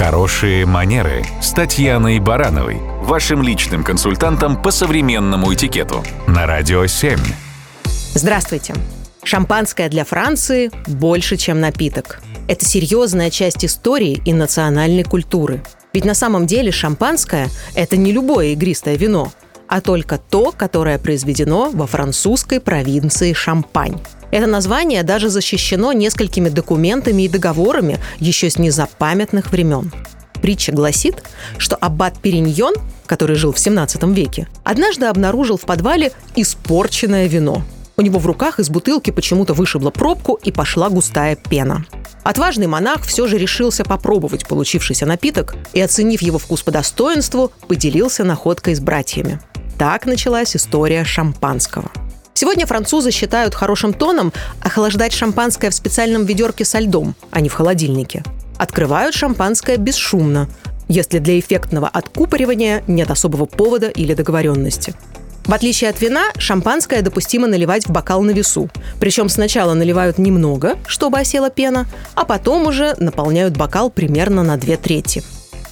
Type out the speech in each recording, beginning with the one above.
Хорошие манеры с Татьяной Барановой, вашим личным консультантом по современному этикету на Радио 7. Здравствуйте. Шампанское для Франции больше, чем напиток. Это серьезная часть истории и национальной культуры. Ведь на самом деле шампанское – это не любое игристое вино, а только то, которое произведено во французской провинции Шампань. Это название даже защищено несколькими документами и договорами еще с незапамятных времен. Притча гласит, что аббат Периньон, который жил в 17 веке, однажды обнаружил в подвале испорченное вино. У него в руках из бутылки почему-то вышибла пробку и пошла густая пена. Отважный монах все же решился попробовать получившийся напиток и, оценив его вкус по достоинству, поделился находкой с братьями. Так началась история шампанского. Сегодня французы считают хорошим тоном охлаждать шампанское в специальном ведерке со льдом, а не в холодильнике. Открывают шампанское бесшумно, если для эффектного откупоривания нет особого повода или договоренности. В отличие от вина, шампанское допустимо наливать в бокал на весу. Причем сначала наливают немного, чтобы осела пена, а потом уже наполняют бокал примерно на две трети.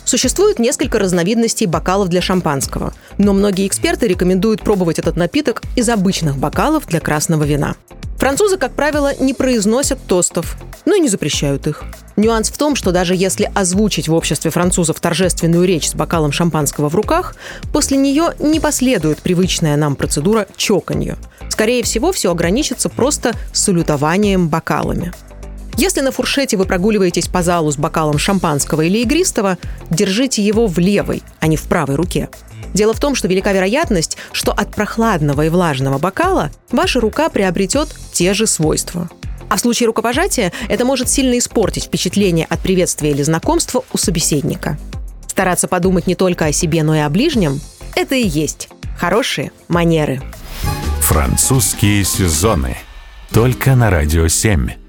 Существует несколько разновидностей бокалов для шампанского, но многие эксперты рекомендуют пробовать этот напиток из обычных бокалов для красного вина. Французы, как правило, не произносят тостов, но и не запрещают их. Нюанс в том, что даже если озвучить в обществе французов торжественную речь с бокалом шампанского в руках, после нее не последует привычная нам процедура чоканья. Скорее всего, все ограничится просто салютованием бокалами. Если на фуршете вы прогуливаетесь по залу с бокалом шампанского или игристого, держите его в левой, а не в правой руке. Дело в том, что велика вероятность, что от прохладного и влажного бокала ваша рука приобретет те же свойства. А в случае рукопожатия это может сильно испортить впечатление от приветствия или знакомства у собеседника. Стараться подумать не только о себе, но и о ближнем – это и есть хорошие манеры. Французские сезоны. Только на Радио 7.